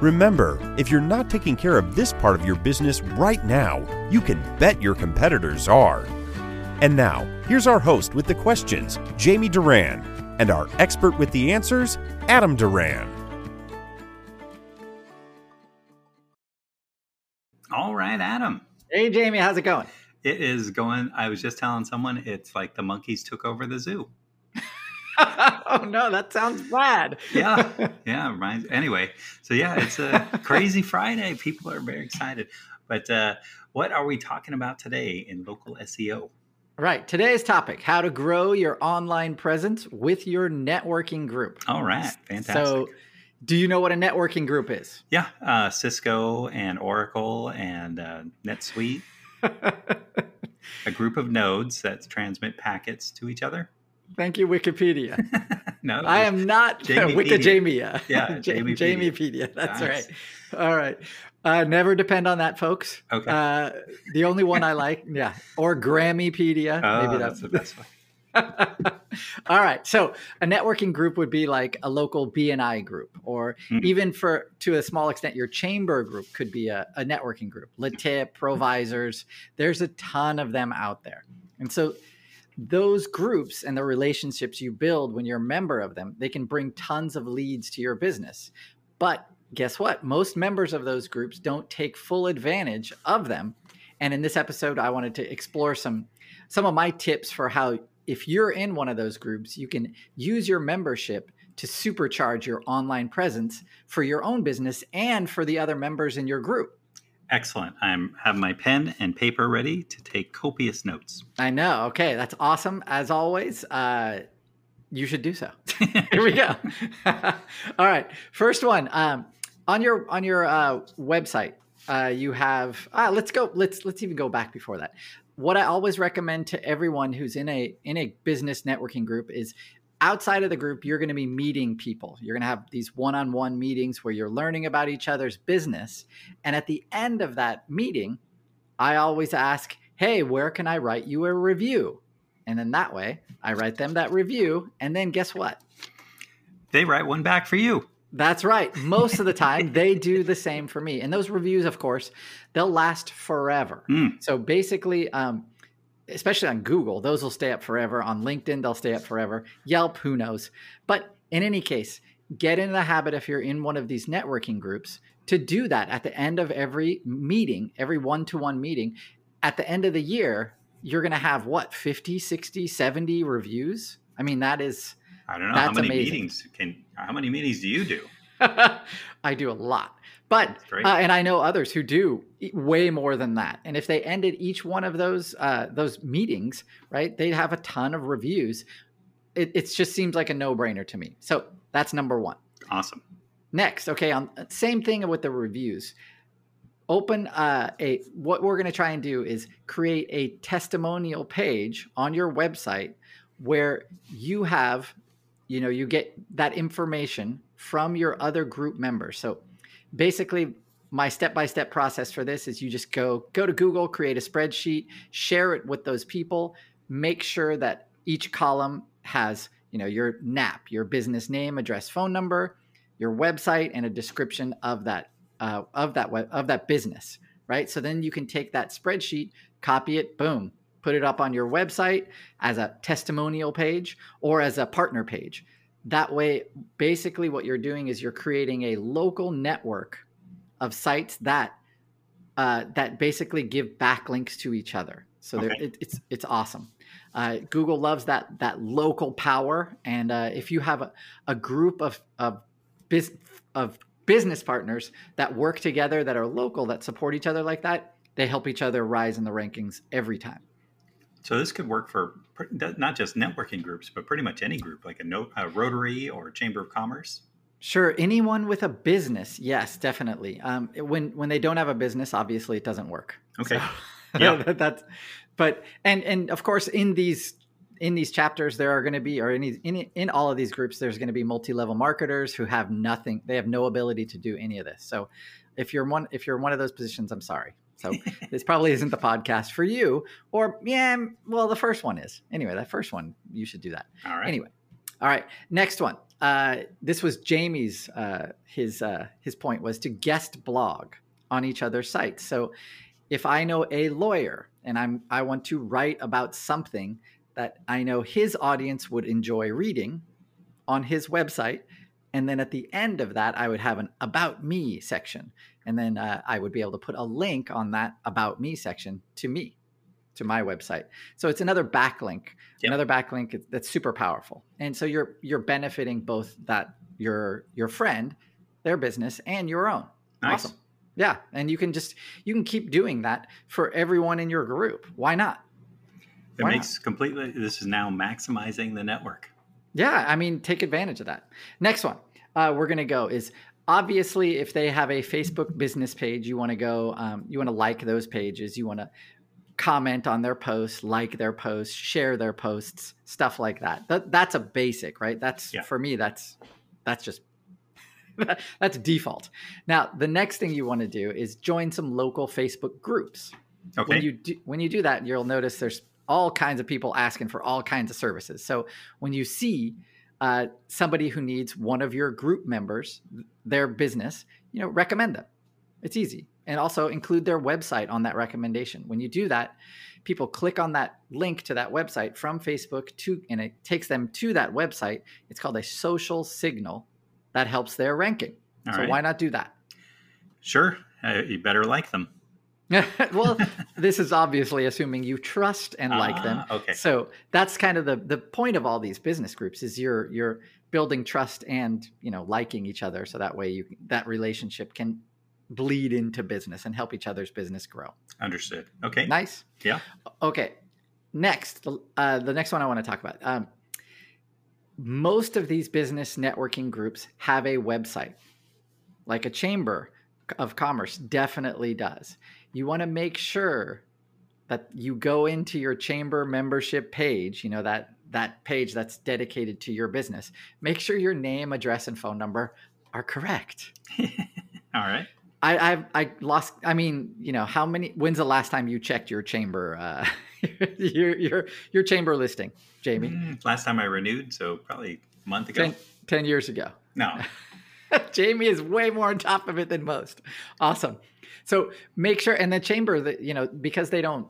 Remember, if you're not taking care of this part of your business right now, you can bet your competitors are. And now, here's our host with the questions, Jamie Duran, and our expert with the answers, Adam Duran. All right, Adam. Hey, Jamie, how's it going? It is going. I was just telling someone it's like the monkeys took over the zoo. oh no, that sounds bad. yeah, yeah. Reminds, anyway, so yeah, it's a crazy Friday. People are very excited. But uh, what are we talking about today in local SEO? Right. Today's topic: how to grow your online presence with your networking group. All right, fantastic. So, do you know what a networking group is? Yeah, uh, Cisco and Oracle and uh, NetSuite. a group of nodes that transmit packets to each other. Thank you, Wikipedia. no, I am not Wikijamia. Yeah, Jamiepedia. That's nice. right. All right. Uh, never depend on that, folks. Okay. Uh, the only one I like, yeah, or Grammypedia. Oh, Maybe that's, that's the best one. All right. So a networking group would be like a local BNI group, or mm. even for to a small extent, your chamber group could be a, a networking group. LeTip, Provisors. There's a ton of them out there, and so those groups and the relationships you build when you're a member of them, they can bring tons of leads to your business. But guess what? Most members of those groups don't take full advantage of them. And in this episode, I wanted to explore some some of my tips for how if you're in one of those groups, you can use your membership to supercharge your online presence for your own business and for the other members in your group. Excellent. I'm have my pen and paper ready to take copious notes. I know. Okay, that's awesome. As always, uh, you should do so. Here we go. All right. First one. Um, on your on your uh, website, uh, you have. Uh, let's go. Let's let's even go back before that. What I always recommend to everyone who's in a in a business networking group is outside of the group, you're going to be meeting people. You're going to have these one on one meetings where you're learning about each other's business. And at the end of that meeting, I always ask, Hey, where can I write you a review? And then that way, I write them that review. And then guess what? They write one back for you. That's right. Most of the time, they do the same for me. And those reviews, of course, they'll last forever. Mm. So basically, um, especially on Google, those will stay up forever. On LinkedIn, they'll stay up forever. Yelp, who knows? But in any case, get in the habit if you're in one of these networking groups to do that at the end of every meeting, every one to one meeting. At the end of the year, you're going to have what, 50, 60, 70 reviews? I mean, that is. I don't know how many amazing. meetings can. How many meetings do you do? I do a lot. But uh, and I know others who do way more than that. And if they ended each one of those uh, those meetings, right, they'd have a ton of reviews. It, it just seems like a no brainer to me. So that's number one. Awesome. Next, okay, on same thing with the reviews. Open uh, a what we're going to try and do is create a testimonial page on your website where you have, you know, you get that information from your other group members. So basically my step-by-step process for this is you just go go to google create a spreadsheet share it with those people. Make sure that each column has you know your nap your business name address phone number your website and a description of that uh, of that web, of that business right? So then you can take that spreadsheet copy it boom put it up on your website as a testimonial page or as a partner page that way, basically, what you're doing is you're creating a local network of sites that uh, that basically give backlinks to each other. So okay. it, it's it's awesome. Uh, Google loves that that local power, and uh, if you have a, a group of of, biz, of business partners that work together that are local that support each other like that, they help each other rise in the rankings every time. So this could work for not just networking groups, but pretty much any group, like a, no, a Rotary or Chamber of Commerce. Sure, anyone with a business, yes, definitely. Um, when when they don't have a business, obviously it doesn't work. Okay. So Yeah. that's but and and of course in these in these chapters there are going to be or in, these- in in all of these groups there's going to be multi-level marketers who have nothing they have no ability to do any of this so if you're one if you're one of those positions i'm sorry so this probably isn't the podcast for you or yeah well the first one is anyway that first one you should do that All right. Anyway, all right. Next one. Uh, this was Jamie's. Uh, his uh, his point was to guest blog on each other's sites. So, if I know a lawyer and I'm I want to write about something that I know his audience would enjoy reading on his website, and then at the end of that, I would have an about me section, and then uh, I would be able to put a link on that about me section to me, to my website. So it's another backlink Yep. another backlink that's super powerful and so you're you're benefiting both that your your friend their business and your own Nice. awesome yeah and you can just you can keep doing that for everyone in your group why not It Why makes completely. This is now maximizing the network. Yeah, I mean, take advantage of that. Next one uh, we're going to go is obviously if they have a Facebook business page, you want to go, um, you want to like those pages, you want to comment on their posts, like their posts, share their posts, stuff like that. that that's a basic, right? That's Yeah. for me. That's that's just that's default. Now, the next thing you want to do is join some local Facebook groups Okay. when you do, when you do that, you'll notice there's all kinds of people asking for all kinds of services. So when you see uh, somebody who needs one of your group members, their business, you know, recommend them. It's easy, and also include their website on that recommendation. When you do that, people click on that link to that website from Facebook to, and it takes them to that website. It's called a social signal that helps their ranking. All so right. why not do that? Sure. Uh, you better like them. well, this is obviously assuming you trust and like them. Ah, Okay. So that's kind of the the point of all these business groups is you're you're building trust and you know liking each other, so that way you that relationship can bleed into business and help each other's business grow. Understood. Okay. Nice. Yeah. Okay. Next, the- uh, the next one I want to talk about. Um, most of these business networking groups have a website, like a chamber of commerce definitely does. You want to make sure that you go into your chamber membership page, you know that that page that's dedicated to your business. Make sure your name, address, and phone number are correct. All right. I I've, I lost. I mean, you know, how many? When's the last time you checked your chamber, uh, your your your chamber listing, Jamie? Mm, Last time I renewed, so probably a month ago. Ten, 10 years ago. No. Jamie is way more on top of it than most. Awesome. So make sure, and the chamber that you know because they don't,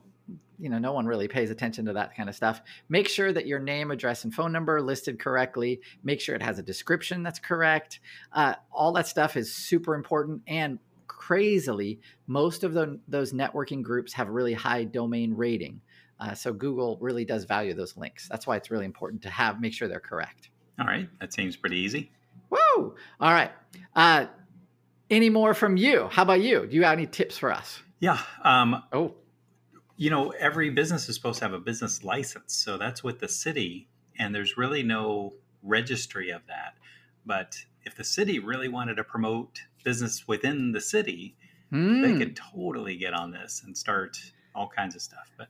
you know, no one really pays attention to that kind of stuff. Make sure that your name, address, and phone number are listed correctly. Make sure it has a description that's correct. Uh, all that stuff is super important. And crazily, most of the, those networking groups have really high domain rating. Uh, so Google really does value those links. That's why it's really important to have make sure they're correct. All right. That seems pretty easy. Woo! All right. Uh, any more from you? How about you? Do you have any tips for us? Yeah. Um, Oh, you know, every business is supposed to have a business license. So that's with the city. And there's really no registry of that. But if the city really wanted to promote business within the city, they Hmm. could totally get on this and start all kinds of stuff. But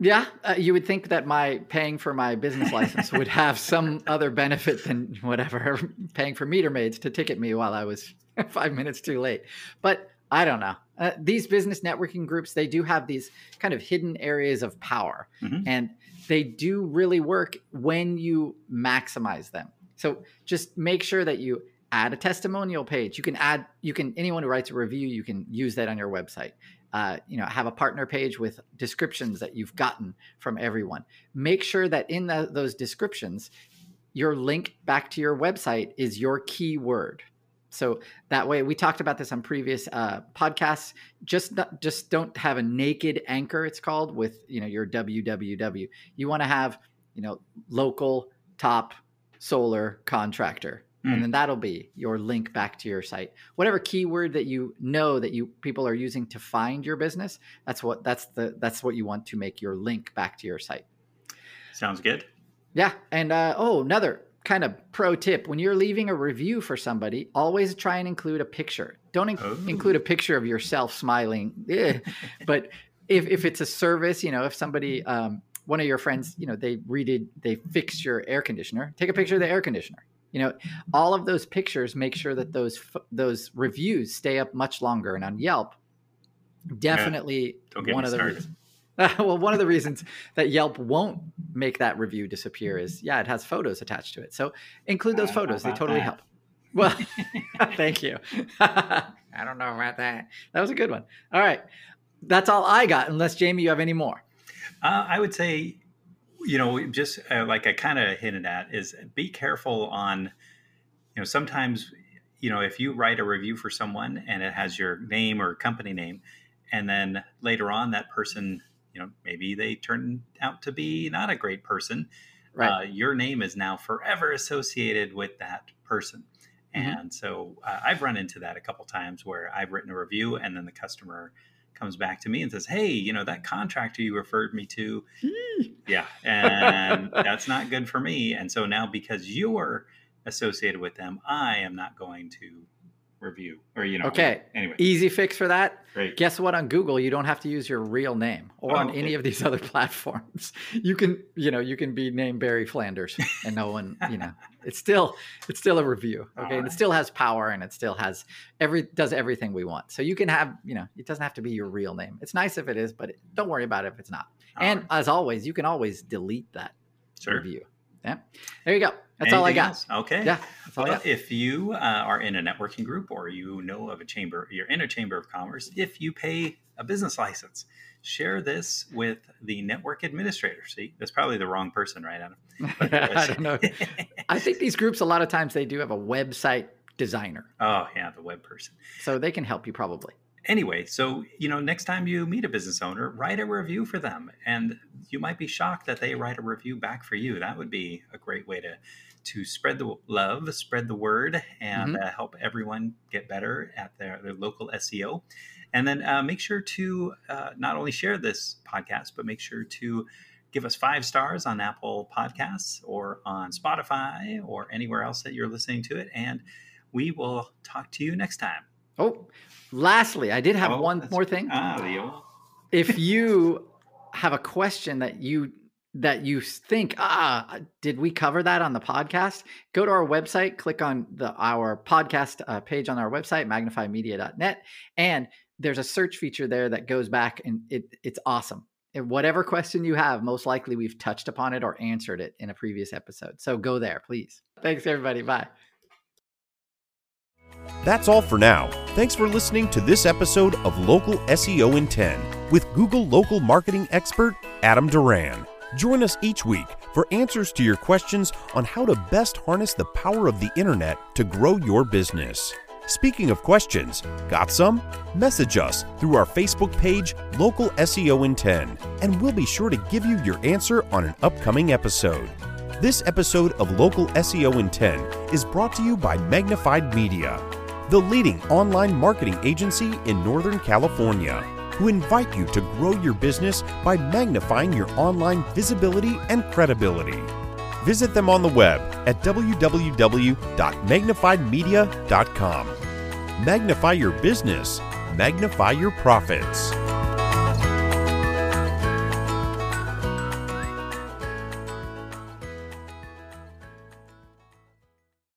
yeah. Uh, you would think that my paying for my business license would have some other benefit than whatever paying for meter maids to ticket me while I was five minutes too late. But I don't know. Uh, these business networking groups, they do have these kind of hidden areas of power, Mhm. and they do really work when you maximize them. So just make sure that you add a testimonial page. You can add, you can anyone who writes a review, you can use that on your website. Uh, you know, have a partner page with descriptions that you've gotten from everyone. Make sure that in the, those descriptions, your link back to your website is your keyword. So that way, we talked about this on previous uh, podcasts. Just not, just don't have a naked anchor. It's called with you know your www. You want to have you know local top solar contractor, Mm. and then that'll be your link back to your site. Whatever keyword that you know that you people are using to find your business, that's what that's the that's what you want to make your link back to your site. sounds good. Yeah, and uh, oh, another kind of pro tip when you're leaving a review for somebody, always try and include a picture. Don't inc- Oh. include a picture of yourself smiling. Eh. but if, if it's a service, you know, if somebody, um, one of your friends, you know, they redid, they fixed your air conditioner, take a picture of the air conditioner. You know, all of those pictures make sure that those those reviews stay up much longer. And on Yelp, definitely Don't get one me of the started. reasons. well, one of the reasons that Yelp won't make that review disappear is yeah, it has photos attached to it. So include those I don't know photos; they totally that. help. Well, thank you. I don't know about that. That was a good one. All right, that's all I got. Unless Jamie, you have any more? Uh, I would say, you know, just uh, like I kind of hinted at, is be careful on, you know, sometimes, you know, if you write a review for someone and it has your name or company name, and then later on that person, you know, maybe they turn out to be not a great person, Right. uh, your name is now forever associated with that person. Mhm. And so uh, I've run into that a couple times where I've written a review and then the customer comes back to me and says, Hey, you know, that contractor you referred me to, mm. yeah, and that's not good for me. And so now because you're associated with them, I am not going to review or, you know, Okay. Anyway, Easy fix for that. great. Guess what? On Google, you don't have to use your real name, or Oh, on okay. any of these other platforms. You can, you know, you can be named Barry Flanders, and no one, you know, it's still, it's still a review. Okay, and it uh-huh. still has power, and it still has every does everything we want. So you can have, you know, it doesn't have to be your real name. It's nice if it is, but don't worry about it if it's not. and All right. as always, you can always delete that sure. review. Yeah, there you go. That's all I Anything got. else? Okay. Yeah, that's all I Well, if you uh, are in a networking group or you know of a chamber, you're in a chamber of commerce, if you pay a business license, share this with the network administrator. See, that's probably the wrong person, right, Adam? Uh, I don't know. I think these groups a lot of times they do have a website designer, oh, yeah, the web person. so they can help you probably. Anyway, so you know, next time you meet a business owner, write a review for them, and you might be shocked that they write a review back for you. That would be a great way to to spread the love, spread the word, and uh, help everyone get better at their, their local SEO. And then uh, make sure to uh, not only share this podcast, but make sure to give us five stars on Apple Podcasts or on Spotify or anywhere else that you're listening to it. And we will talk to you next time. Oh, lastly, I did have Oh, one more thing. Ah, the if you have a question that you that you think ah did we cover that on the podcast? go to our website click on the our podcast uh, page on our website magnifymedia.net and there's a search feature there that goes back and it it's awesome. And whatever question you have most likely we've touched upon it or answered it in a previous episode. So go there please. Thanks everybody. Bye That's all for now. Thanks for listening to this episode of Local SEO in 10 with Google local marketing expert Adam Duran. Join us each week for answers to your questions on how to best harness the power of the internet to grow your business. Speaking of questions, got some? Message us through our Facebook page, Local SEO in 10, and we'll be sure to give you your answer on an upcoming episode. This episode of Local SEO in 10 is brought to you by Magnified Media, the leading online marketing agency in Northern California, who invite you to grow your business by magnifying your online visibility and credibility. Visit them on the web at www.magnifiedmedia.com. Magnify your business, magnify your profits.